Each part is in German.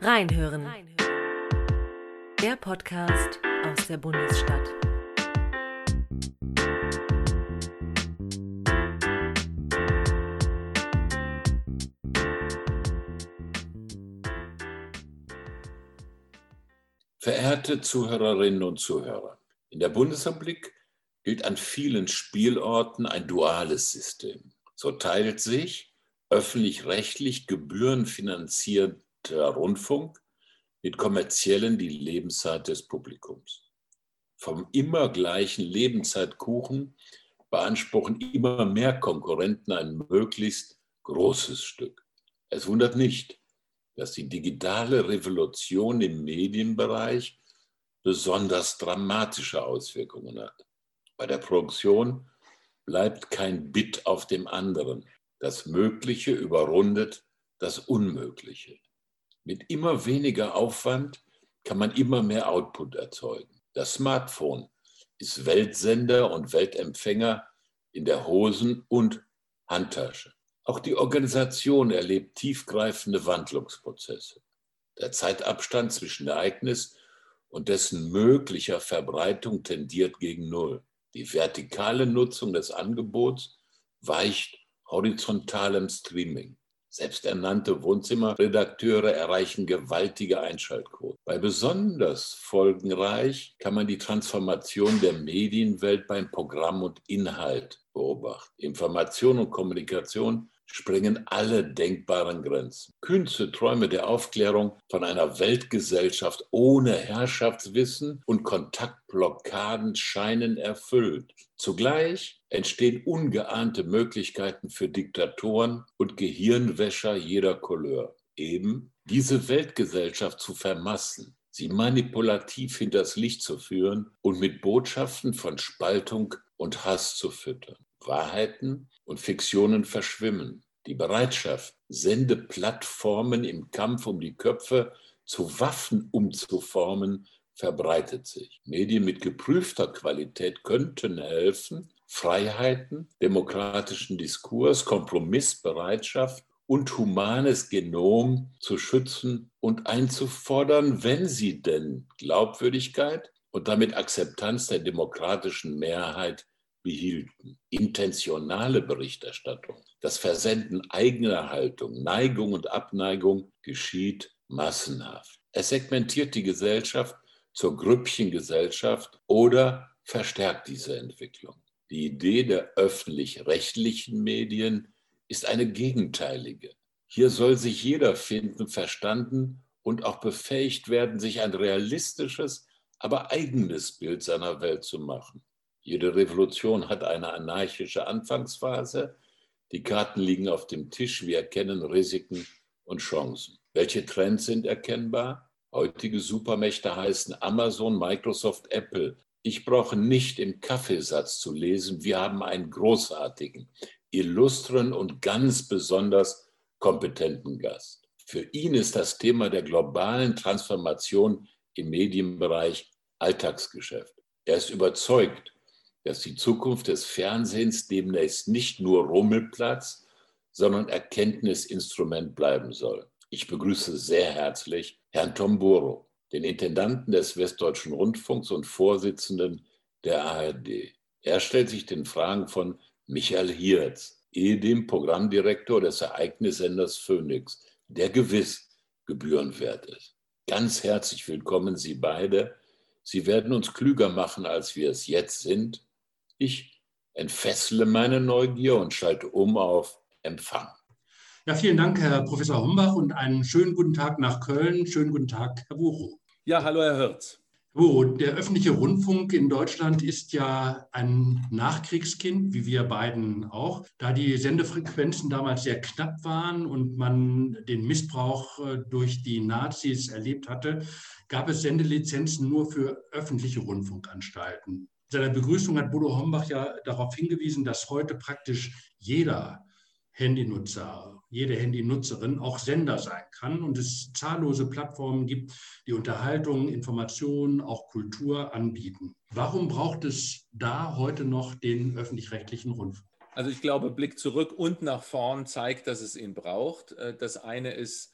Reinhören. Der Podcast aus der Bundesstadt. Verehrte Zuhörerinnen und Zuhörer, in der Bundesrepublik gilt an vielen Spielorten ein duales System. So teilt sich öffentlich-rechtlich gebührenfinanzierter Rundfunk mit kommerziellen die Lebenszeit des Publikums. Vom immer gleichen Lebenszeitkuchen beanspruchen immer mehr Konkurrenten ein möglichst großes Stück. Es wundert nicht, dass die digitale Revolution im Medienbereich besonders dramatische Auswirkungen hat. Bei der Produktion bleibt kein Bit auf dem anderen. Das Mögliche überrundet das Unmögliche. Mit immer weniger Aufwand kann man immer mehr Output erzeugen. Das Smartphone ist Weltsender und Weltempfänger in der Hosen- und Handtasche. Auch die Organisation erlebt tiefgreifende Wandlungsprozesse. Der Zeitabstand zwischen Ereignis und dessen möglicher Verbreitung tendiert gegen Null. Die vertikale Nutzung des Angebots weicht horizontalem Streaming. Selbsternannte Wohnzimmerredakteure erreichen gewaltige Einschaltquoten. Bei besonders folgenreich kann man die Transformation der Medienwelt beim Programm und Inhalt beobachten. Information und Kommunikation sprengen alle denkbaren Grenzen. Kühnste Träume der Aufklärung von einer Weltgesellschaft ohne Herrschaftswissen und Kontaktblockaden scheinen erfüllt. Zugleich entstehen ungeahnte Möglichkeiten für Diktatoren und Gehirnwäscher jeder Couleur. Eben diese Weltgesellschaft zu vermassen, sie manipulativ hinters Licht zu führen und mit Botschaften von Spaltung und Hass zu füttern. Wahrheiten und Fiktionen verschwimmen. Die Bereitschaft, Sendeplattformen im Kampf um die Köpfe zu Waffen umzuformen, verbreitet sich. Medien mit geprüfter Qualität könnten helfen, Freiheiten, demokratischen Diskurs, Kompromissbereitschaft und humanes Genom zu schützen und einzufordern, wenn sie denn Glaubwürdigkeit und damit Akzeptanz der demokratischen Mehrheit behielten. Intentionale Berichterstattung, das Versenden eigener Haltung, Neigung und Abneigung geschieht massenhaft. Es segmentiert die Gesellschaft zur Grüppchengesellschaft oder verstärkt diese Entwicklung. Die Idee der öffentlich-rechtlichen Medien ist eine gegenteilige. Hier soll sich jeder finden, verstanden und auch befähigt werden, sich ein realistisches, aber eigenes Bild seiner Welt zu machen. Jede Revolution hat eine anarchische Anfangsphase. Die Karten liegen auf dem Tisch. Wir erkennen Risiken und Chancen. Welche Trends sind erkennbar? Heutige Supermächte heißen Amazon, Microsoft, Apple. Ich brauche nicht im Kaffeesatz zu lesen. Wir haben einen großartigen, illustren und ganz besonders kompetenten Gast. Für ihn ist das Thema der globalen Transformation im Medienbereich Alltagsgeschäft. Er ist überzeugt, dass die Zukunft des Fernsehens demnächst nicht nur Rummelplatz, sondern Erkenntnisinstrument bleiben soll. Ich begrüße sehr herzlich Herrn Tom Buro, den Intendanten des Westdeutschen Rundfunks und Vorsitzenden der ARD. Er stellt sich den Fragen von Michael Hirz, ehedem Programmdirektor des Ereignissenders Phoenix, der gewiss gebührenwert ist. Ganz herzlich willkommen Sie beide. Sie werden uns klüger machen, als wir es jetzt sind ich entfessle meine Neugier und schalte um auf Empfang. Ja, vielen Dank, Herr Professor Hombach, und einen schönen guten Tag nach Köln. Schönen guten Tag, Herr Bucho. Ja, hallo, Herr Hirz. Der öffentliche Rundfunk in Deutschland ist ja ein Nachkriegskind, wie wir beiden auch. Da die Sendefrequenzen damals sehr knapp waren und man den Missbrauch äh, durch die Nazis erlebt hatte, gab es Sendelizenzen nur für öffentliche Rundfunkanstalten seiner Begrüßung hat Bodo Hombach ja darauf hingewiesen, dass heute praktisch jeder Handynutzer, jede Handynutzerin auch Sender sein kann und es zahllose Plattformen gibt, die Unterhaltung, Informationen, auch Kultur anbieten. Warum braucht es da heute noch den öffentlich-rechtlichen Rundfunk? Also ich glaube, Blick zurück und nach vorn zeigt, dass es ihn braucht. Äh, das eine ist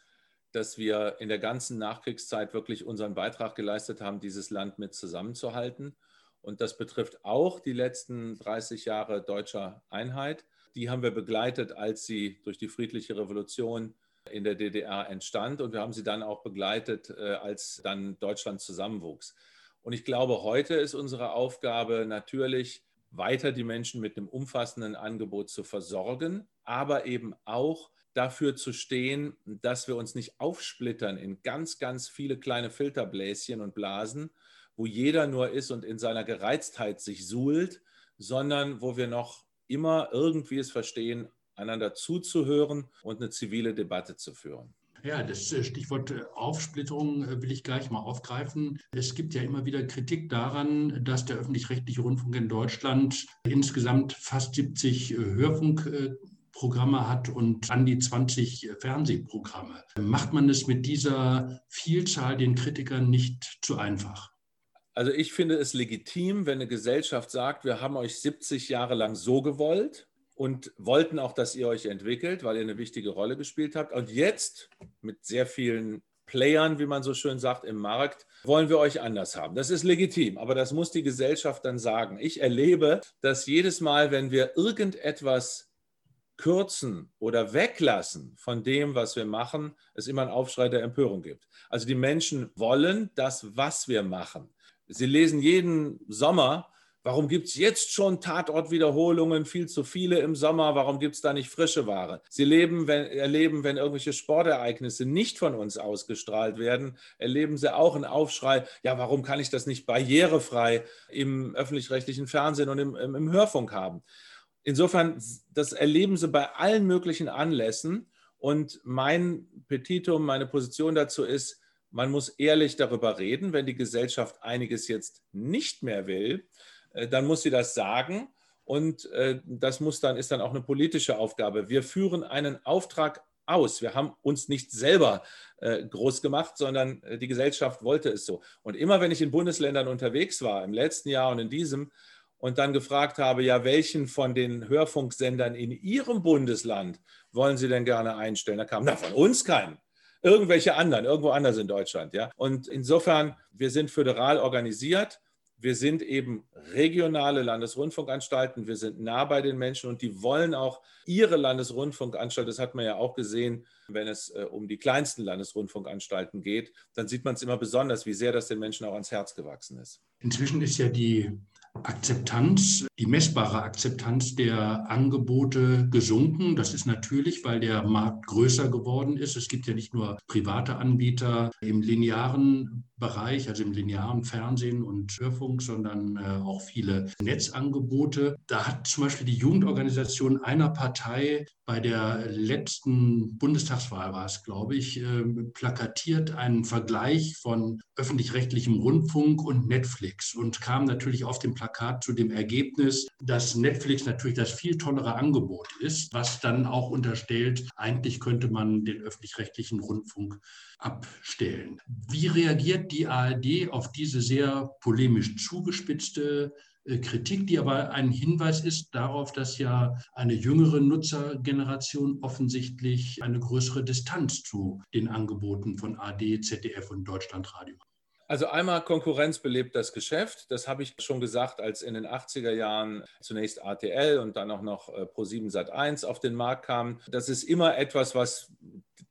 dass wir in der ganzen Nachkriegszeit wirklich unseren Beitrag geleistet haben, dieses Land mit zusammenzuhalten. Und das betrifft auch die letzten 30 Jahre deutscher Einheit. Die haben wir begleitet, als sie durch die friedliche Revolution in der DDR entstand. Und wir haben sie dann auch begleitet, äh, als dann Deutschland zusammenwuchs. Und ich glaube, heute ist unsere Aufgabe natürlich, weiter die Menschen mit einem umfassenden Angebot zu versorgen, aber eben auch dafür zu stehen, dass wir uns nicht aufsplittern in ganz, ganz viele kleine Filterbläschen und Blasen, wo jeder nur ist und in seiner Gereiztheit sich suhlt, sondern wo wir noch immer irgendwie es verstehen, einander zuzuhören und eine zivile Debatte zu führen. Ja, das äh, Stichwort äh, Aufsplitterung äh, will ich gleich mal aufgreifen. Es gibt ja immer wieder Kritik daran, dass der öffentlich-rechtliche Rundfunk in Deutschland insgesamt fast 70 Hörfunkprogramme hat und an die 20 Fernsehprogramme. Macht man es mit dieser Vielzahl den Kritikern nicht zu einfach? Also ich finde es legitim, wenn eine Gesellschaft sagt, wir haben euch 70 Jahre lang so gewollt und wollten auch, dass ihr euch entwickelt, weil ihr eine wichtige Rolle gespielt habt. Und jetzt mit sehr vielen Playern, wie man so schön sagt, im Markt, wollen wir euch anders haben. Das ist legitim, aber das muss die Gesellschaft dann sagen. Ich erlebe, dass jedes Mal, wenn wir irgendetwas kürzen oder weglassen von dem, was wir machen, es immer einen Aufschrei der Empörung gibt. Also die Menschen wollen das, was wir machen. Sie lesen jeden Sommer Warum gibt es jetzt schon Tatortwiederholungen, viel zu viele im Sommer? Warum gibt es da nicht frische Ware? Sie leben, wenn, erleben, wenn irgendwelche Sportereignisse nicht von uns ausgestrahlt werden, erleben sie auch einen Aufschrei. Ja, warum kann ich das nicht barrierefrei im öffentlich-rechtlichen Fernsehen und im, im, im Hörfunk haben? Insofern, das erleben sie bei allen möglichen Anlässen. Und mein Petitum, meine Position dazu ist, man muss ehrlich darüber reden, wenn die Gesellschaft einiges jetzt nicht mehr will, äh, dann muss sie das sagen. Und äh, das muss dann, ist dann auch eine politische Aufgabe. Wir führen einen Auftrag aus. Wir haben uns nicht selber äh, groß gemacht, sondern die Gesellschaft wollte es so. Und immer wenn ich in Bundesländern unterwegs war, im letzten Jahr und in diesem, und dann gefragt habe, ja, welchen von den Hörfunksendern in Ihrem Bundesland wollen Sie denn gerne einstellen? Da kam, na, von uns keinen. Irgendwelche anderen, irgendwo anders in Deutschland, ja. Und insofern, wir sind föderal organisiert wir sind eben regionale Landesrundfunkanstalten, wir sind nah bei den Menschen und die wollen auch ihre Landesrundfunkanstalt, das hat man ja auch gesehen, wenn es äh, um die kleinsten Landesrundfunkanstalten geht, dann sieht man es immer besonders, wie sehr das den Menschen auch ans Herz gewachsen ist. Inzwischen ist ja die Akzeptanz, die messbare Akzeptanz der Angebote gesunken. Das ist natürlich, weil der Markt größer geworden ist. Es gibt ja nicht nur private Anbieter im linearen Bereich, also im linearen Fernsehen und Hörfunk, sondern äh, auch viele Netzangebote. Da hat zum Beispiel die Jugendorganisation einer Partei bei der letzten Bundestagswahl war es, glaube ich, äh, plakatiert einen Vergleich von öffentlich-rechtlichem Rundfunk und Netflix und kam natürlich auf dem Plakat zu dem Ergebnis, dass Netflix natürlich das viel tollere Angebot ist, was dann auch unterstellt, eigentlich könnte man den öffentlich-rechtlichen Rundfunk abstellen. Wie reagiert die ARD auf diese sehr polemisch zugespitzte äh, Kritik, die aber ein Hinweis ist darauf, dass ja eine jüngere Nutzergeneration offensichtlich eine größere Distanz zu den Angeboten von AD, ZDF und Deutschlandradio hat. Also einmal Konkurrenz belebt das Geschäft. Das habe ich schon gesagt, als in den 80er Jahren zunächst RTL und dann auch noch äh, Pro7 Sat1 auf den Markt kam. Das ist immer etwas, was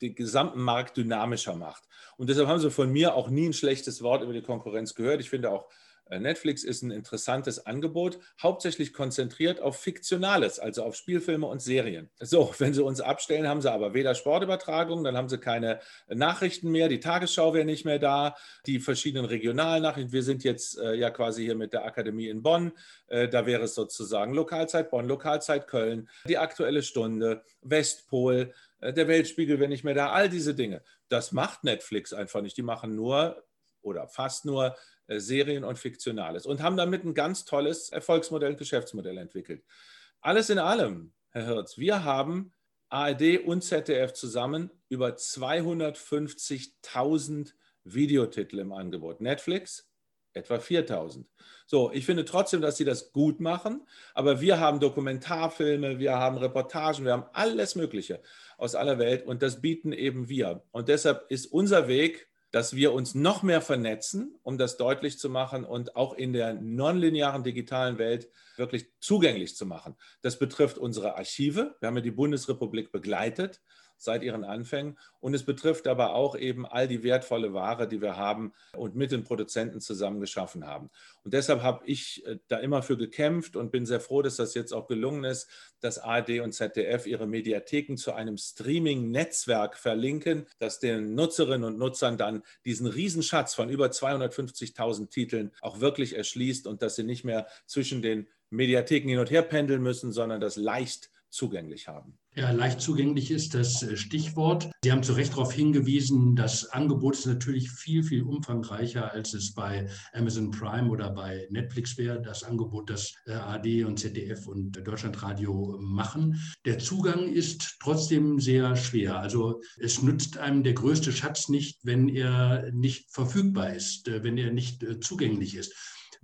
den gesamten Markt dynamischer macht. Und deshalb haben Sie von mir auch nie ein schlechtes Wort über die Konkurrenz gehört. Ich finde auch Netflix ist ein interessantes Angebot, hauptsächlich konzentriert auf Fiktionales, also auf Spielfilme und Serien. So, wenn sie uns abstellen, haben sie aber weder Sportübertragungen, dann haben sie keine Nachrichten mehr, die Tagesschau wäre nicht mehr da, die verschiedenen Regionalnachrichten. Wir sind jetzt äh, ja quasi hier mit der Akademie in Bonn, äh, da wäre es sozusagen Lokalzeit Bonn, Lokalzeit Köln, die aktuelle Stunde, Westpol, äh, der Weltspiegel wäre nicht mehr da, all diese Dinge. Das macht Netflix einfach nicht. Die machen nur oder fast nur äh, Serien und Fiktionales und haben damit ein ganz tolles Erfolgsmodell, Geschäftsmodell entwickelt. Alles in allem, Herr Hirz, wir haben ARD und ZDF zusammen über 250.000 Videotitel im Angebot. Netflix etwa 4000. So, ich finde trotzdem, dass sie das gut machen, aber wir haben Dokumentarfilme, wir haben Reportagen, wir haben alles Mögliche aus aller Welt und das bieten eben wir. Und deshalb ist unser Weg, dass wir uns noch mehr vernetzen, um das deutlich zu machen und auch in der nonlinearen digitalen Welt wirklich zugänglich zu machen. Das betrifft unsere Archive. Wir haben ja die Bundesrepublik begleitet seit ihren Anfängen. Und es betrifft aber auch eben all die wertvolle Ware, die wir haben und mit den Produzenten zusammen geschaffen haben. Und deshalb habe ich äh, da immer für gekämpft und bin sehr froh, dass das jetzt auch gelungen ist, dass ARD und ZDF ihre Mediatheken zu einem Streaming-Netzwerk verlinken, das den Nutzerinnen und Nutzern dann diesen Riesenschatz von über 250.000 Titeln auch wirklich erschließt und dass sie nicht mehr zwischen den Mediatheken hin und her pendeln müssen, sondern das leicht zugänglich haben. Ja, leicht zugänglich ist das äh, Stichwort. Sie haben zu Recht darauf hingewiesen, das Angebot ist natürlich viel, viel umfangreicher, als es bei Amazon Prime oder bei Netflix wäre. Das Angebot, das äh, AD und ZDF und Deutschlandradio machen. Der Zugang ist trotzdem sehr schwer. Also es nützt einem der größte Schatz nicht, wenn er nicht verfügbar ist, äh, wenn er nicht zugänglich ist.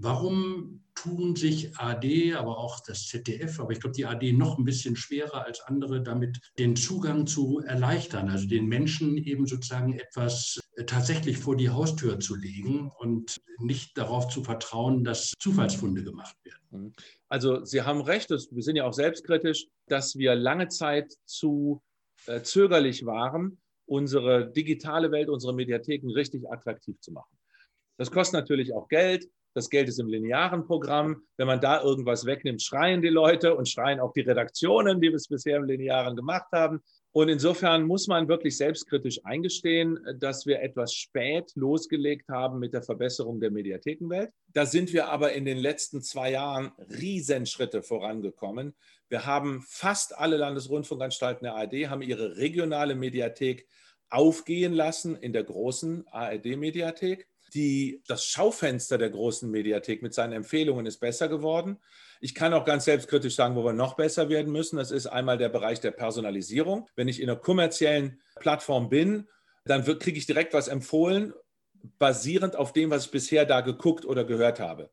Warum tun sich AD, aber auch das ZDF, aber ich glaube, die AD noch ein bisschen schwerer als andere, damit den Zugang zu erleichtern, also den Menschen eben sozusagen etwas äh, tatsächlich vor die Haustür zu legen und nicht darauf zu vertrauen, dass Zufallsfunde gemacht werden. Mhm. Also Sie haben recht, wir sind ja auch selbstkritisch, dass wir lange Zeit zu äh, zögerlich waren, unsere digitale Welt, unsere Mediatheken richtig attraktiv zu machen. Das kostet natürlich auch Geld. Das Geld ist im linearen Programm. Wenn man da irgendwas wegnimmt, schreien die Leute und schreien auch die Redaktionen, die es bisher im linearen gemacht haben. Und insofern muss man wirklich selbstkritisch eingestehen, dass wir etwas spät losgelegt haben mit der Verbesserung der Mediathekenwelt. Da sind wir aber in den letzten zwei Jahren Riesenschritte vorangekommen. Wir haben fast alle Landesrundfunkanstalten der ARD, haben ihre regionale Mediathek aufgehen lassen in der großen ARD-Mediathek. Die, das Schaufenster der großen Mediathek mit seinen Empfehlungen ist besser geworden. Ich kann auch ganz selbstkritisch sagen, wo wir noch besser werden müssen. Das ist einmal der Bereich der Personalisierung. Wenn ich in einer kommerziellen Plattform bin, dann kriege ich direkt was empfohlen, basierend auf dem, was ich bisher da geguckt oder gehört habe.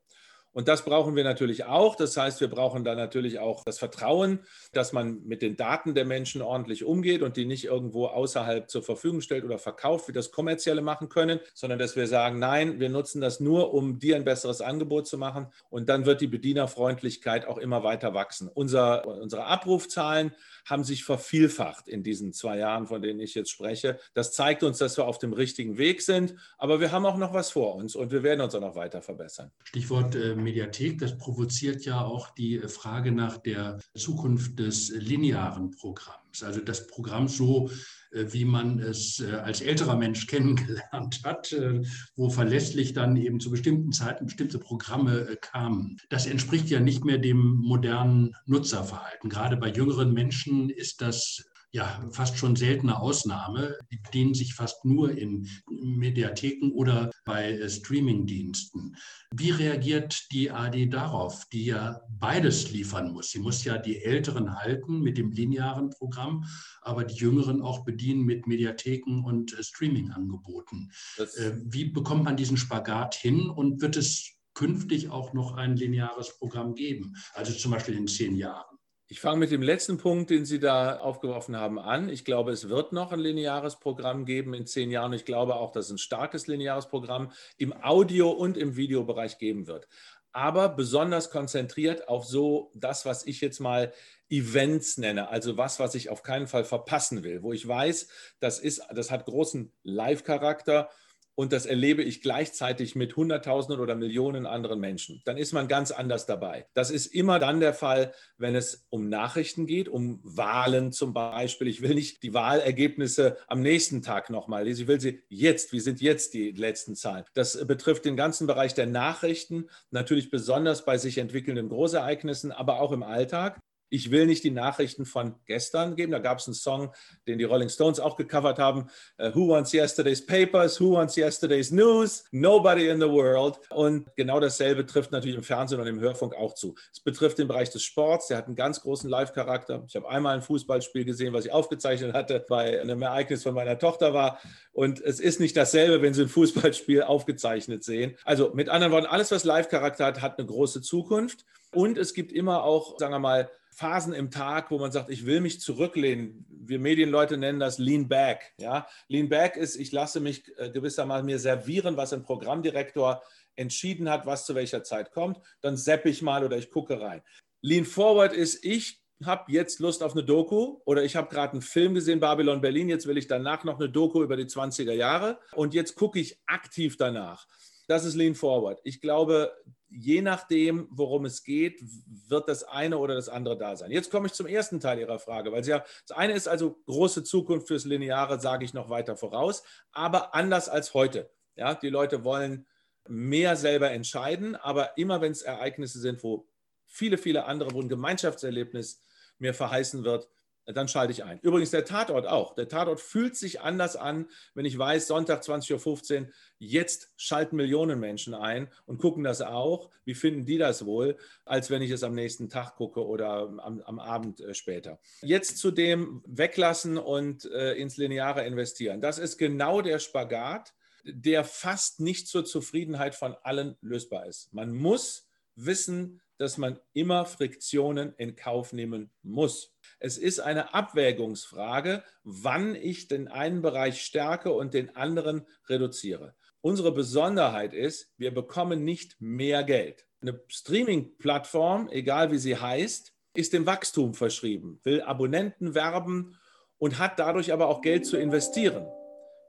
Und das brauchen wir natürlich auch. Das heißt, wir brauchen da natürlich auch das Vertrauen, dass man mit den Daten der Menschen ordentlich umgeht und die nicht irgendwo außerhalb zur Verfügung stellt oder verkauft, wie das kommerzielle machen können, sondern dass wir sagen, nein, wir nutzen das nur, um dir ein besseres Angebot zu machen. Und dann wird die Bedienerfreundlichkeit auch immer weiter wachsen. Unser, unsere Abrufzahlen haben sich vervielfacht in diesen zwei Jahren, von denen ich jetzt spreche. Das zeigt uns, dass wir auf dem richtigen Weg sind, aber wir haben auch noch was vor uns und wir werden uns auch noch weiter verbessern. Stichwort äh, Mediathek, das provoziert ja auch die Frage nach der Zukunft des linearen Programms. Also das Programm so, äh, wie man es äh, als älterer Mensch kennengelernt hat, äh, wo verlässlich dann eben zu bestimmten Zeiten bestimmte Programme kamen. Das entspricht ja nicht mehr dem modernen Nutzerverhalten. Gerade bei jüngeren Menschen ist das ja fast schon seltene Ausnahme. Die bedienen sich fast nur in Mediatheken oder bei äh, Streamingdiensten. Wie reagiert die AD darauf, die ja beides liefern muss? Sie muss ja die Älteren halten mit dem linearen Programm, aber die Jüngeren auch bedienen mit Mediatheken und äh, Streamingangeboten. Äh, wie bekommt man diesen Spagat hin und wird es künftig auch noch ein lineares Programm geben? Also zum Beispiel in zehn Jahren. Ich fange mit dem letzten Punkt, den Sie da aufgeworfen haben, an. Ich glaube, es wird noch ein lineares Programm geben in zehn Jahren. Ich glaube auch, dass es ein starkes lineares Programm im Audio- und im Videobereich geben wird. Aber besonders konzentriert auf so das, was ich jetzt mal Events nenne, also was, was ich auf keinen Fall verpassen will, wo ich weiß, das, ist, das hat großen Live-Charakter und das erlebe ich gleichzeitig mit Hunderttausenden oder Millionen anderen Menschen, dann ist man ganz anders dabei. Das ist immer dann der Fall, wenn es um Nachrichten geht, um Wahlen zum Beispiel. Ich will nicht die Wahlergebnisse am nächsten Tag nochmal lesen, ich will sie jetzt. Wie sind jetzt die letzten Zahlen? Das betrifft den ganzen Bereich der Nachrichten, natürlich besonders bei sich entwickelnden Großereignissen, aber auch im Alltag. Ich will nicht die Nachrichten von gestern geben. Da gab es einen Song, den die Rolling Stones auch gecovert haben. Uh, Who wants yesterday's papers? Who wants yesterday's news? Nobody in the world. Und genau dasselbe trifft natürlich im Fernsehen und im Hörfunk auch zu. Es betrifft den Bereich des Sports. Der hat einen ganz großen Live-Charakter. Ich habe einmal ein Fußballspiel gesehen, was ich aufgezeichnet hatte, bei einem Ereignis von meiner Tochter war. Und es ist nicht dasselbe, wenn Sie ein Fußballspiel aufgezeichnet sehen. Also mit anderen Worten, alles, was Live-Charakter hat, hat eine große Zukunft. Und es gibt immer auch, sagen wir mal, Phasen im Tag, wo man sagt, ich will mich zurücklehnen. Wir Medienleute nennen das Lean Back. Ja? Lean Back ist, ich lasse mich äh, gewissermaßen mir servieren, was ein Programmdirektor entschieden hat, was zu welcher Zeit kommt. Dann seppe ich mal oder ich gucke rein. Lean Forward ist, ich habe jetzt Lust auf eine Doku oder ich habe gerade einen Film gesehen, Babylon Berlin, jetzt will ich danach noch eine Doku über die 20er Jahre und jetzt gucke ich aktiv danach. Das ist Lean Forward. Ich glaube, je nachdem, worum es geht, wird das eine oder das andere da sein. Jetzt komme ich zum ersten Teil Ihrer Frage, weil Sie ja, das eine ist also große Zukunft fürs Lineare, sage ich noch weiter voraus, aber anders als heute. Ja, die Leute wollen mehr selber entscheiden, aber immer wenn es Ereignisse sind, wo viele, viele andere, wo ein Gemeinschaftserlebnis mir verheißen wird, dann schalte ich ein. Übrigens der Tatort auch. Der Tatort fühlt sich anders an, wenn ich weiß, Sonntag 20.15 Uhr, jetzt schalten Millionen Menschen ein und gucken das auch. Wie finden die das wohl, als wenn ich es am nächsten Tag gucke oder am, am Abend äh, später. Jetzt zu dem Weglassen und äh, ins Lineare investieren. Das ist genau der Spagat, der fast nicht zur Zufriedenheit von allen lösbar ist. Man muss wissen, dass man immer Friktionen in Kauf nehmen muss. Es ist eine Abwägungsfrage, wann ich den einen Bereich stärke und den anderen reduziere. Unsere Besonderheit ist, wir bekommen nicht mehr Geld. Eine Streaming-Plattform, egal wie sie heißt, ist dem Wachstum verschrieben, will Abonnenten werben und hat dadurch aber auch Geld zu investieren.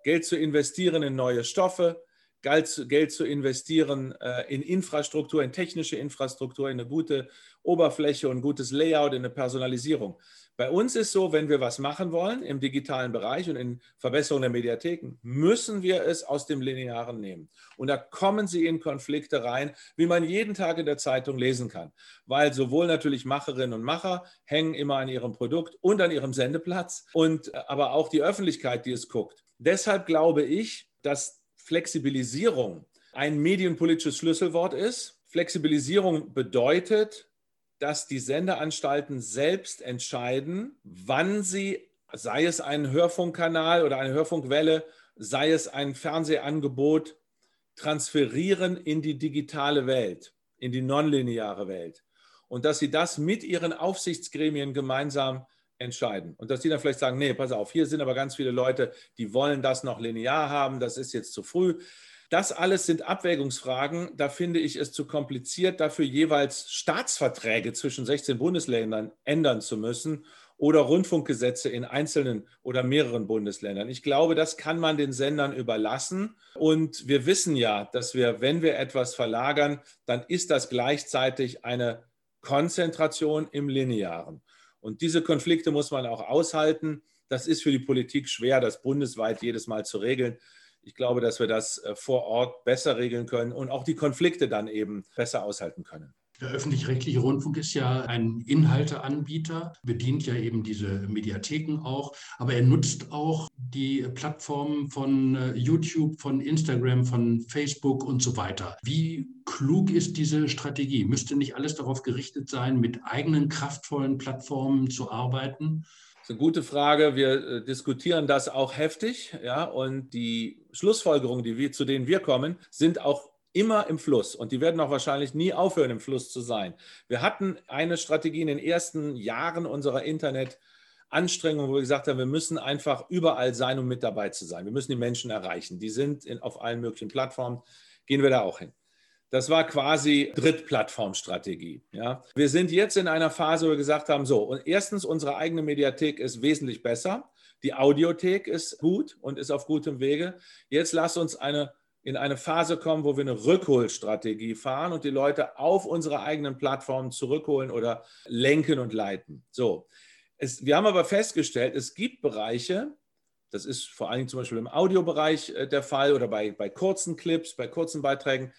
Geld zu investieren in neue Stoffe, Geld zu, investieren äh, in Infrastruktur, in technische Infrastruktur, in eine gute Oberfläche und gutes Layout, in eine Personalisierung. Bei uns ist so, wenn wir was machen wollen im digitalen Bereich und in Verbesserung der Mediatheken, müssen wir es aus dem Linearen nehmen. Und da kommen sie in Konflikte rein, wie man jeden Tag in der Zeitung lesen kann. Weil sowohl natürlich Macherinnen und Macher hängen immer an ihrem Produkt und an ihrem Sendeplatz und äh, aber auch die Öffentlichkeit, die es guckt. Deshalb glaube ich, dass Flexibilisierung ein medienpolitisches Schlüsselwort ist. Flexibilisierung bedeutet, dass die Sendeanstalten selbst entscheiden, wann sie, sei es ein Hörfunkkanal oder eine Hörfunkwelle, sei es ein Fernsehangebot, transferieren in die digitale Welt, in die nonlineare Welt. Und dass sie das mit ihren Aufsichtsgremien gemeinsam entscheiden. Und dass die dann vielleicht sagen, nee, pass auf, hier sind aber ganz viele Leute, die wollen das noch linear haben, das ist jetzt zu früh. Das alles sind Abwägungsfragen. Da finde ich es zu kompliziert, dafür jeweils Staatsverträge zwischen 16 Bundesländern ändern zu müssen oder Rundfunkgesetze in einzelnen oder mehreren Bundesländern. Ich glaube, das kann man den Sendern überlassen. Und wir wissen ja, dass wir, wenn wir etwas verlagern, dann ist das gleichzeitig eine Konzentration im Linearen. Und diese Konflikte muss man auch aushalten. Das ist für die Politik schwer, das bundesweit jedes Mal zu regeln. Ich glaube, dass wir das äh, vor Ort besser regeln können und auch die Konflikte dann eben besser aushalten können. Der öffentlich-rechtliche Rundfunk ist ja ein Inhalteanbieter, bedient ja eben diese Mediatheken auch, aber er nutzt auch die Plattformen von äh, YouTube, von Instagram, von Facebook und so weiter. Wie klug ist diese Strategie? Müsste nicht alles darauf gerichtet sein, mit eigenen kraftvollen Plattformen zu arbeiten? Das ist eine gute Frage. Wir äh, diskutieren das auch heftig, ja, und die Schlussfolgerungen, die wir, zu denen wir kommen, sind auch immer im Fluss und die werden auch wahrscheinlich nie aufhören, im Fluss zu sein. Wir hatten eine Strategie in den ersten Jahren unserer Internet-Anstrengung, wo wir gesagt haben, wir müssen einfach überall sein, um mit dabei zu sein. Wir müssen die Menschen erreichen. Die sind in, auf allen möglichen Plattformen. Gehen wir da auch hin. Das war quasi Drittplattformstrategie. Ja. Wir sind jetzt in einer Phase, wo wir gesagt haben, so, und erstens, unsere eigene Mediathek ist wesentlich besser. Die Audiothek ist gut und ist auf gutem Wege. Jetzt lass uns eine in eine Phase kommen, wo wir eine Rückholstrategie fahren und die Leute auf unsere eigenen Plattformen zurückholen oder lenken und leiten. So. Es, wir haben aber festgestellt, es gibt Bereiche, das ist vor allen Dingen zum Beispiel im Audiobereich äh, der Fall oder bei, bei kurzen Clips, bei kurzen Beiträgen,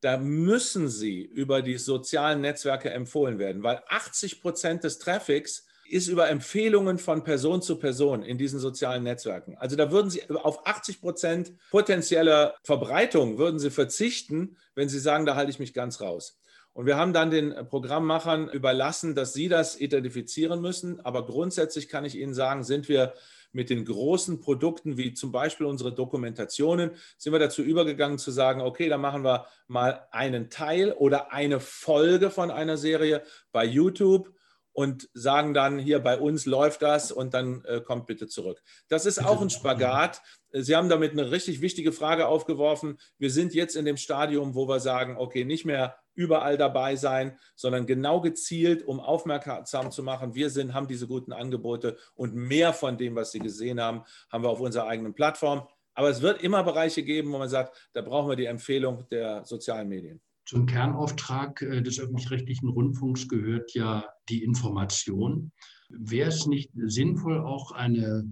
da müssen sie über die sozialen Netzwerke empfohlen werden, weil 80 Prozent des Traffics ist über Empfehlungen von Person zu Person in diesen sozialen Netzwerken. Also da würden Sie auf 80 Prozent potenzielle Verbreitung würden Sie verzichten, wenn Sie sagen, da halte ich mich ganz raus. Und wir haben dann den Programmmachern überlassen, dass sie das identifizieren müssen. Aber grundsätzlich kann ich Ihnen sagen, sind wir mit den großen Produkten, wie zum Beispiel unsere Dokumentationen, sind wir dazu übergegangen zu sagen, okay, dann machen wir mal einen Teil oder eine Folge von einer Serie bei YouTube und sagen dann, hier bei uns läuft das und dann äh, kommt bitte zurück. Das ist auch ein Spagat. Sie haben damit eine richtig wichtige Frage aufgeworfen. Wir sind jetzt in dem Stadium, wo wir sagen, okay, nicht mehr überall dabei sein, sondern genau gezielt, um aufmerksam zu machen. Wir sind, haben diese guten Angebote und mehr von dem, was Sie gesehen haben, haben wir auf unserer eigenen Plattform. Aber es wird immer Bereiche geben, wo man sagt, da brauchen wir die Empfehlung der sozialen Medien. Zum Kernauftrag äh, des öffentlich-rechtlichen Rundfunks gehört ja die Information. Wäre es nicht sinnvoll, auch eine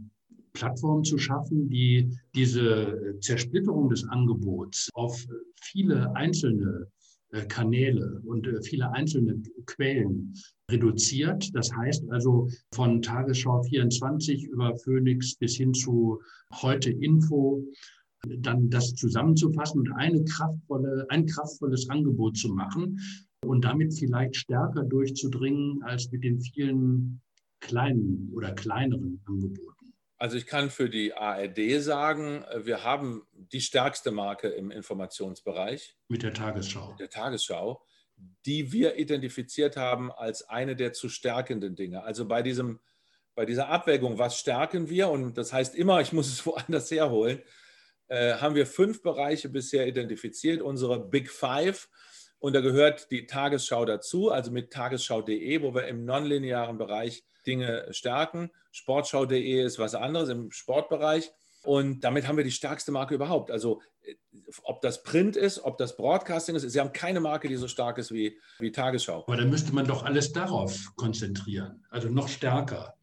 Plattform zu schaffen, die diese Zersplitterung des Angebots auf viele einzelne äh, Kanäle und äh, viele einzelne Quellen reduziert. Das heißt also von Tagesschau 24 über Phoenix bis hin zu heute Info dann das zusammenzufassen und eine kraftvolle, ein kraftvolles Angebot zu machen und damit vielleicht stärker durchzudringen als mit den vielen kleinen oder kleineren Angeboten. Also ich kann für die ARD sagen, wir haben die stärkste Marke im Informationsbereich. Mit der Tagesschau. Mit der Tagesschau, die wir identifiziert haben als eine der zu stärkenden Dinge. Also bei diesem bei dieser Abwägung, was stärken wir? Und das heißt immer, ich muss es woanders herholen. Äh, haben wir fünf Bereiche bisher identifiziert, unsere Big Five. Und da gehört die Tagesschau dazu, also mit tagesschau.de, wo wir im nonlinearen Bereich Dinge stärken. Sportschau.de ist was anderes im Sportbereich. Und damit haben wir die stärkste Marke überhaupt. Also äh, ob das Print ist, ob das Broadcasting ist, sie haben keine Marke, die so stark ist wie, wie Tagesschau. Aber dann müsste man doch alles darauf konzentrieren, also noch stärker.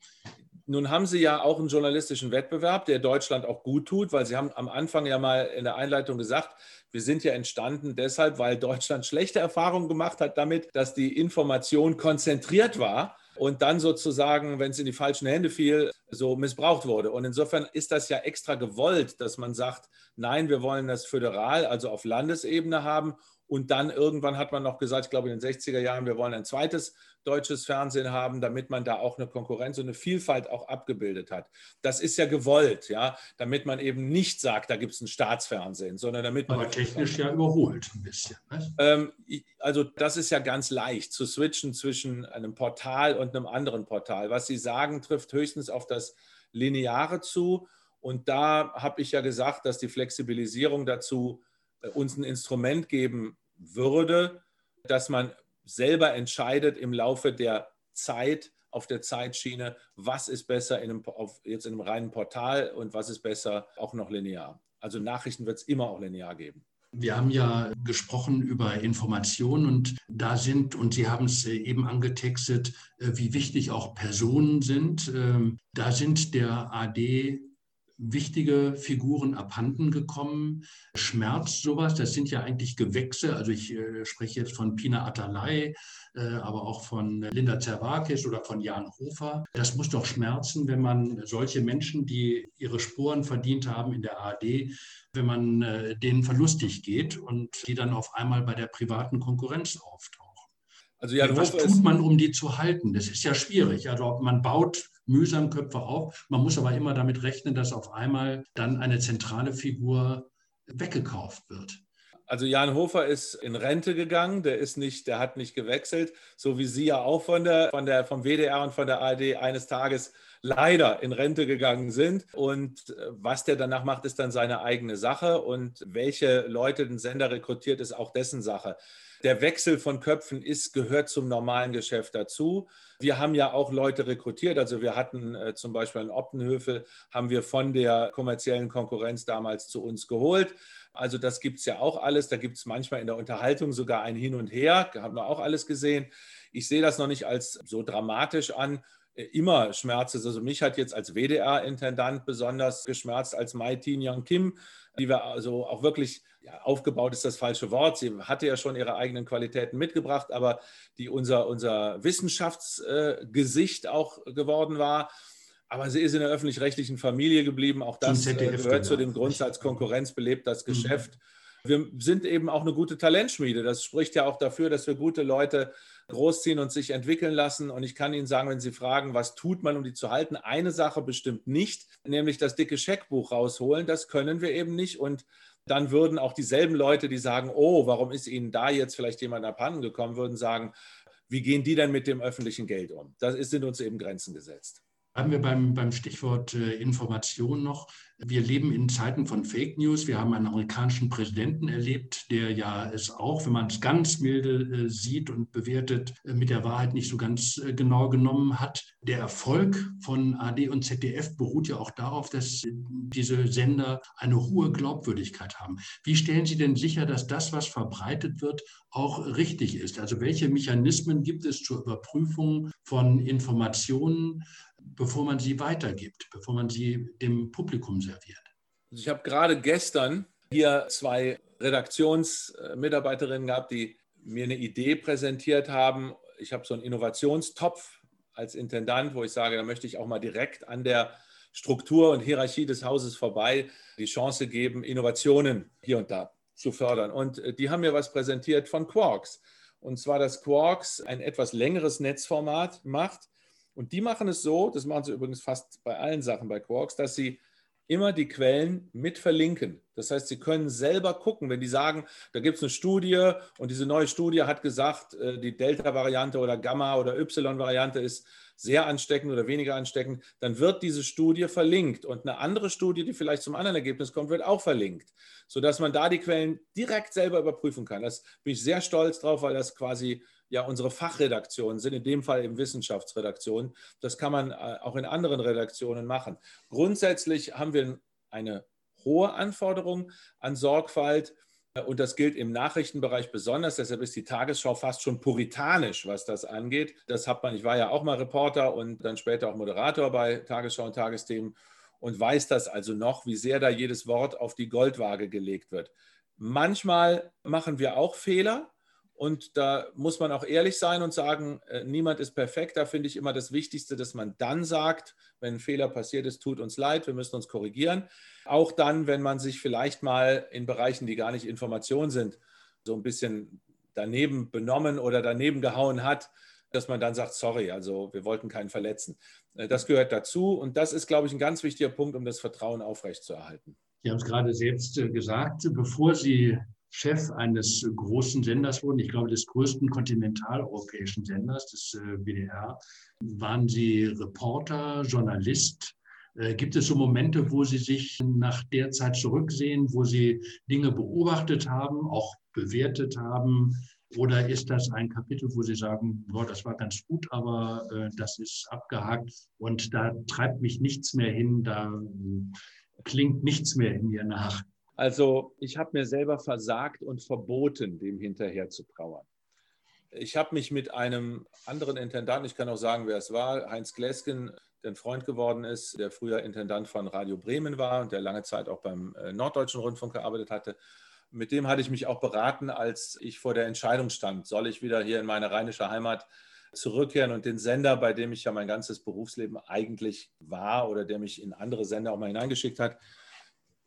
Nun haben Sie ja auch einen journalistischen Wettbewerb, der Deutschland auch gut tut, weil Sie haben am Anfang ja mal in der Einleitung gesagt, wir sind ja entstanden deshalb, weil Deutschland schlechte Erfahrungen gemacht hat damit, dass die Information konzentriert war und dann sozusagen, wenn es in die falschen Hände fiel, so missbraucht wurde. Und insofern ist das ja extra gewollt, dass man sagt, nein, wir wollen das föderal, also auf Landesebene haben und dann irgendwann hat man noch gesagt, ich glaube in den 60er Jahren, wir wollen ein zweites deutsches Fernsehen haben, damit man da auch eine Konkurrenz und eine Vielfalt auch abgebildet hat. Das ist ja gewollt, ja, damit man eben nicht sagt, da gibt es ein Staatsfernsehen, sondern damit man. Aber technisch ja überholt ein bisschen. Ne? Ähm, also das ist ja ganz leicht zu switchen zwischen einem Portal und einem anderen Portal. Was Sie sagen, trifft höchstens auf das Lineare zu. Und da habe ich ja gesagt, dass die Flexibilisierung dazu uns ein Instrument geben würde, dass man selber entscheidet im Laufe der Zeit auf der Zeitschiene, was ist besser in einem, auf, jetzt in einem reinen Portal und was ist besser auch noch linear. Also Nachrichten wird es immer auch linear geben. Wir haben ja gesprochen über Informationen und da sind, und Sie haben es eben angetextet, äh, wie wichtig auch Personen sind. Ähm, da sind der AD wichtige Figuren abhanden gekommen. Schmerz sowas, das sind ja eigentlich Gewächse. Also ich äh, spreche jetzt von Pina Atalay, äh, aber auch von Linda Zerwakis oder von Jan Hofer. Das muss doch schmerzen, wenn man solche Menschen, die ihre Sporen verdient haben in der ARD, wenn man äh, denen verlustig geht und die dann auf einmal bei der privaten Konkurrenz auftauchen. Also Jan Was Hofer tut man, um die zu halten? Das ist ja schwierig. Also man baut mühsam Köpfe auf. Man muss aber immer damit rechnen, dass auf einmal dann eine zentrale Figur weggekauft wird. Also Jan Hofer ist in Rente gegangen, der ist nicht, der hat nicht gewechselt, so wie Sie ja auch von der, von der, vom WDR und von der ARD eines Tages leider in Rente gegangen sind. Und äh, was der danach macht, ist dann seine eigene Sache. Und welche Leute den Sender rekrutiert, ist auch dessen Sache. Der Wechsel von Köpfen ist, gehört zum normalen Geschäft dazu. Wir haben ja auch Leute rekrutiert. Also wir hatten äh, zum Beispiel in Optenhöfel, haben wir von der kommerziellen Konkurrenz damals zu uns geholt. Also das gibt es ja auch alles. Da gibt es manchmal in der Unterhaltung sogar ein Hin und Her. Haben wir auch alles gesehen. Ich sehe das noch nicht als so dramatisch an. Immer schmerzt. Also mich hat jetzt als WDR-Intendant besonders geschmerzt, als Mai Tin Young Kim, die wir also auch wirklich ja, aufgebaut ist das falsche Wort. Sie hatte ja schon ihre eigenen Qualitäten mitgebracht, aber die unser, unser Wissenschaftsgesicht äh, auch geworden war. Aber sie ist in der öffentlich-rechtlichen Familie geblieben. Auch das äh, gehört zu dem Grundsatz, Konkurrenz belebt das mhm. Geschäft. Mhm. Wir sind eben auch eine gute Talentschmiede. Das spricht ja auch dafür, dass wir gute Leute großziehen und sich entwickeln lassen. Und ich kann Ihnen sagen, wenn Sie fragen, was tut man, um die zu halten, eine Sache bestimmt nicht, nämlich das dicke Scheckbuch rausholen. Das können wir eben nicht. Und dann würden auch dieselben Leute, die sagen, oh, warum ist Ihnen da jetzt vielleicht jemand abhanden gekommen, würden sagen, wie gehen die denn mit dem öffentlichen Geld um? Da sind uns eben Grenzen gesetzt. Haben wir beim, beim Stichwort äh, Information noch. Wir leben in Zeiten von Fake News. Wir haben einen amerikanischen Präsidenten erlebt, der ja es auch, wenn man es ganz milde äh, sieht und bewertet, äh, mit der Wahrheit nicht so ganz äh, genau genommen hat. Der Erfolg von AD und ZDF beruht ja auch darauf, dass diese Sender eine hohe Glaubwürdigkeit haben. Wie stellen Sie denn sicher, dass das, was verbreitet wird, auch richtig ist? Also welche Mechanismen gibt es zur Überprüfung von Informationen? Bevor man sie weitergibt, bevor man sie dem Publikum serviert. Also ich habe gerade gestern hier zwei Redaktionsmitarbeiterinnen gehabt, die mir eine Idee präsentiert haben. Ich habe so einen Innovationstopf als Intendant, wo ich sage, da möchte ich auch mal direkt an der Struktur und Hierarchie des Hauses vorbei die Chance geben, Innovationen hier und da zu fördern. Und äh, die haben mir was präsentiert von Quarks. Und zwar, dass Quarks ein etwas längeres Netzformat macht, und die machen es so, das machen sie übrigens fast bei allen Sachen bei Quarks, dass sie immer die Quellen mit verlinken. Das heißt, Sie können selber gucken, wenn die sagen, da gibt es eine Studie und diese neue Studie hat gesagt, äh, die Delta-Variante oder Gamma- oder Y-Variante ist sehr ansteckend oder weniger ansteckend, dann wird diese Studie verlinkt und eine andere Studie, die vielleicht zum anderen Ergebnis kommt, wird auch verlinkt, sodass man da die Quellen direkt selber überprüfen kann. Das bin ich sehr stolz drauf, weil das quasi ja unsere Fachredaktionen sind, in dem Fall eben Wissenschaftsredaktionen. Das kann man äh, auch in anderen Redaktionen machen. Grundsätzlich haben wir eine hohe Anforderung an Sorgfalt. Äh, und das gilt im Nachrichtenbereich besonders. Deshalb ist die Tagesschau fast schon puritanisch, was das angeht. Das hat man, ich war ja auch mal Reporter und dann später auch Moderator bei Tagesschau und Tagesthemen und weiß das also noch, wie sehr da jedes Wort auf die Goldwaage gelegt wird. Manchmal machen wir auch Fehler. Und da muss man auch ehrlich sein und sagen, äh, niemand ist perfekt. Da finde ich immer das Wichtigste, dass man dann sagt, wenn ein Fehler passiert ist, tut uns leid, wir müssen uns korrigieren. Auch dann, wenn man sich vielleicht mal in Bereichen, die gar nicht Information sind, so ein bisschen daneben benommen oder daneben gehauen hat, dass man dann sagt, sorry, also wir wollten keinen verletzen. Äh, das gehört dazu und das ist, glaube ich, ein ganz wichtiger Punkt, um das Vertrauen aufrechtzuerhalten. Sie haben es gerade selbst äh, gesagt, bevor Sie Chef eines großen Senders wurden, ich glaube des größten kontinentaleuropäischen Senders, des äh, WDR. Waren Sie Reporter, Journalist? Äh, gibt es so Momente, wo Sie sich nach der Zeit zurücksehen, wo Sie Dinge beobachtet haben, auch bewertet haben? Oder ist das ein Kapitel, wo Sie sagen, boah, das war ganz gut, aber äh, das ist abgehakt und da treibt mich nichts mehr hin, da klingt nichts mehr in mir nach? Also ich habe mir selber versagt und verboten, dem hinterher zu trauern. Ich habe mich mit einem anderen Intendanten, ich kann auch sagen, wer es war, Heinz Glesken, der ein Freund geworden ist, der früher Intendant von Radio Bremen war und der lange Zeit auch beim äh, Norddeutschen Rundfunk gearbeitet hatte. Mit dem hatte ich mich auch beraten, als ich vor der Entscheidung stand, soll ich wieder hier in meine rheinische Heimat zurückkehren und den Sender, bei dem ich ja mein ganzes Berufsleben eigentlich war oder der mich in andere Sender auch mal hineingeschickt hat,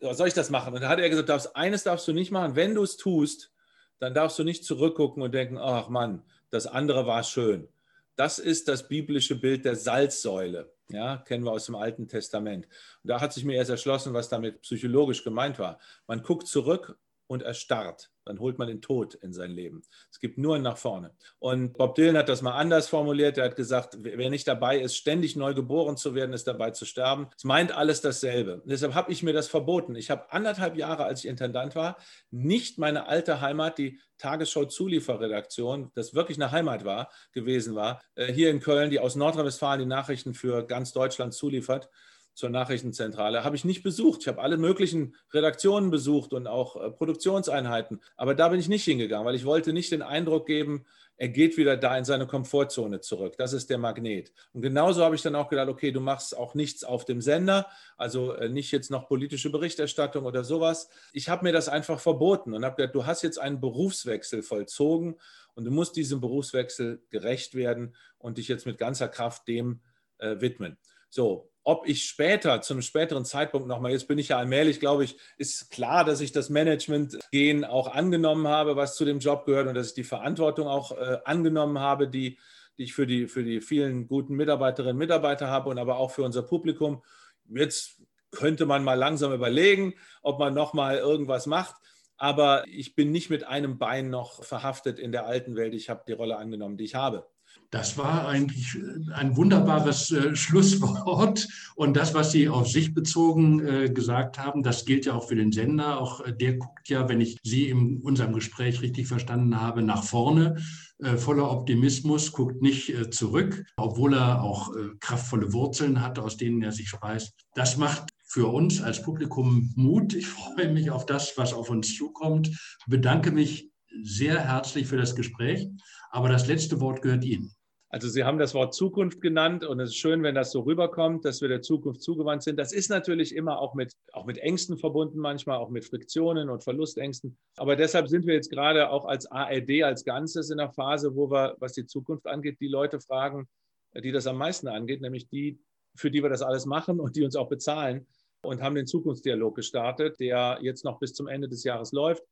soll ich das machen? Und dann hat er gesagt, darfst, eines darfst du nicht machen. Wenn du es tust, dann darfst du nicht zurückgucken und denken, ach Mann, das andere war schön. Das ist das biblische Bild der Salzsäule. Ja, kennen wir aus dem Alten Testament. Und da hat sich mir erst erschlossen, was damit psychologisch gemeint war. Man guckt zurück und erstarrt. Dann holt man den Tod in sein Leben. Es gibt nur ein nach vorne. Und Bob Dylan hat das mal anders formuliert. Er hat gesagt, wer nicht dabei ist, ständig neu geboren zu werden, ist dabei zu sterben. Es meint alles dasselbe. Und deshalb habe ich mir das verboten. Ich habe anderthalb Jahre, als ich Intendant war, nicht meine alte Heimat, die Tagesschau-Zulieferredaktion, das wirklich eine Heimat war, gewesen war, äh, hier in Köln, die aus Nordrhein-Westfalen die Nachrichten für ganz Deutschland zuliefert zur Nachrichtenzentrale, habe ich nicht besucht. Ich habe alle möglichen Redaktionen besucht und auch äh, Produktionseinheiten. Aber da bin ich nicht hingegangen, weil ich wollte nicht den Eindruck geben, er geht wieder da in seine Komfortzone zurück. Das ist der Magnet. Und genauso habe ich dann auch gedacht, okay, du machst auch nichts auf dem Sender, also äh, nicht jetzt noch politische Berichterstattung oder sowas. Ich habe mir das einfach verboten und habe gesagt, du hast jetzt einen Berufswechsel vollzogen und du musst diesem Berufswechsel gerecht werden und dich jetzt mit ganzer Kraft dem äh, widmen. So, ob ich später, zu einem späteren Zeitpunkt nochmal, jetzt bin ich ja allmählich, glaube ich, ist klar, dass ich das Management-Gehen auch angenommen habe, was zu dem Job gehört und dass ich die Verantwortung auch äh, angenommen habe, die, die ich für die, für die vielen guten Mitarbeiterinnen und Mitarbeiter habe und aber auch für unser Publikum. Jetzt könnte man mal langsam überlegen, ob man nochmal irgendwas macht. Aber ich bin nicht mit einem Bein noch verhaftet in der alten Welt. Ich habe die Rolle angenommen, die ich habe. Das war eigentlich äh, ein wunderbares äh, Schlusswort. Und das, was Sie auf sich bezogen äh, gesagt haben, das gilt ja auch für den Sender. Auch äh, der guckt ja, wenn ich Sie in unserem Gespräch richtig verstanden habe, nach vorne. Äh, voller Optimismus, guckt nicht äh, zurück, obwohl er auch kraftvolle Wurzeln hat, aus denen er sich speist. Das macht für uns als Publikum Mut. Ich freue mich auf das, was auf uns zukommt. Bedanke mich sehr herzlich für das Gespräch. Aber das letzte Wort gehört Ihnen. Also Sie haben das Wort Zukunft genannt und es ist schön, wenn das so rüberkommt, dass wir der Zukunft zugewandt sind. Das ist natürlich immer auch mit, auch mit Ängsten verbunden, manchmal auch mit Friktionen und Verlustängsten. Aber deshalb sind wir jetzt gerade auch als ARD als Ganzes in der Phase, wo wir, was die Zukunft angeht, die Leute fragen, die das am meisten angeht, nämlich die, für die wir das alles machen und die uns auch bezahlen und haben den Zukunftsdialog gestartet, der jetzt noch bis zum Ende des Jahres läuft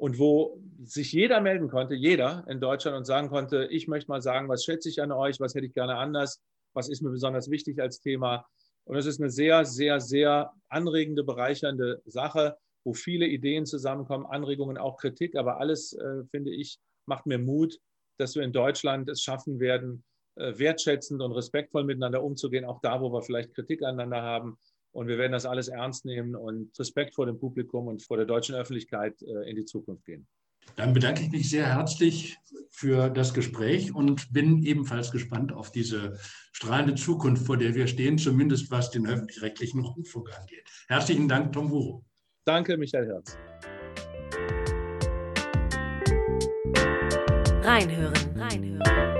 und wo sich jeder melden konnte, jeder in Deutschland und sagen konnte, ich möchte mal sagen, was schätze ich an euch, was hätte ich gerne anders, was ist mir besonders wichtig als Thema. Und es ist eine sehr, sehr, sehr anregende, bereichernde Sache, wo viele Ideen zusammenkommen, Anregungen, auch Kritik, aber alles, äh, finde ich, macht mir Mut, dass wir in Deutschland es schaffen werden, äh, wertschätzend und respektvoll miteinander umzugehen, auch da, wo wir vielleicht Kritik aneinander haben und wir werden das alles ernst nehmen und Respekt vor dem Publikum und vor der deutschen Öffentlichkeit äh, in die Zukunft gehen. Dann bedanke ich mich sehr herzlich für das Gespräch und bin ebenfalls gespannt auf diese strahlende Zukunft, vor der wir stehen, zumindest was den öffentlich-rechtlichen Rundfunk angeht. Herzlichen Dank, Tom Buro. Danke, Michael Herz. Reinhören, reinhören.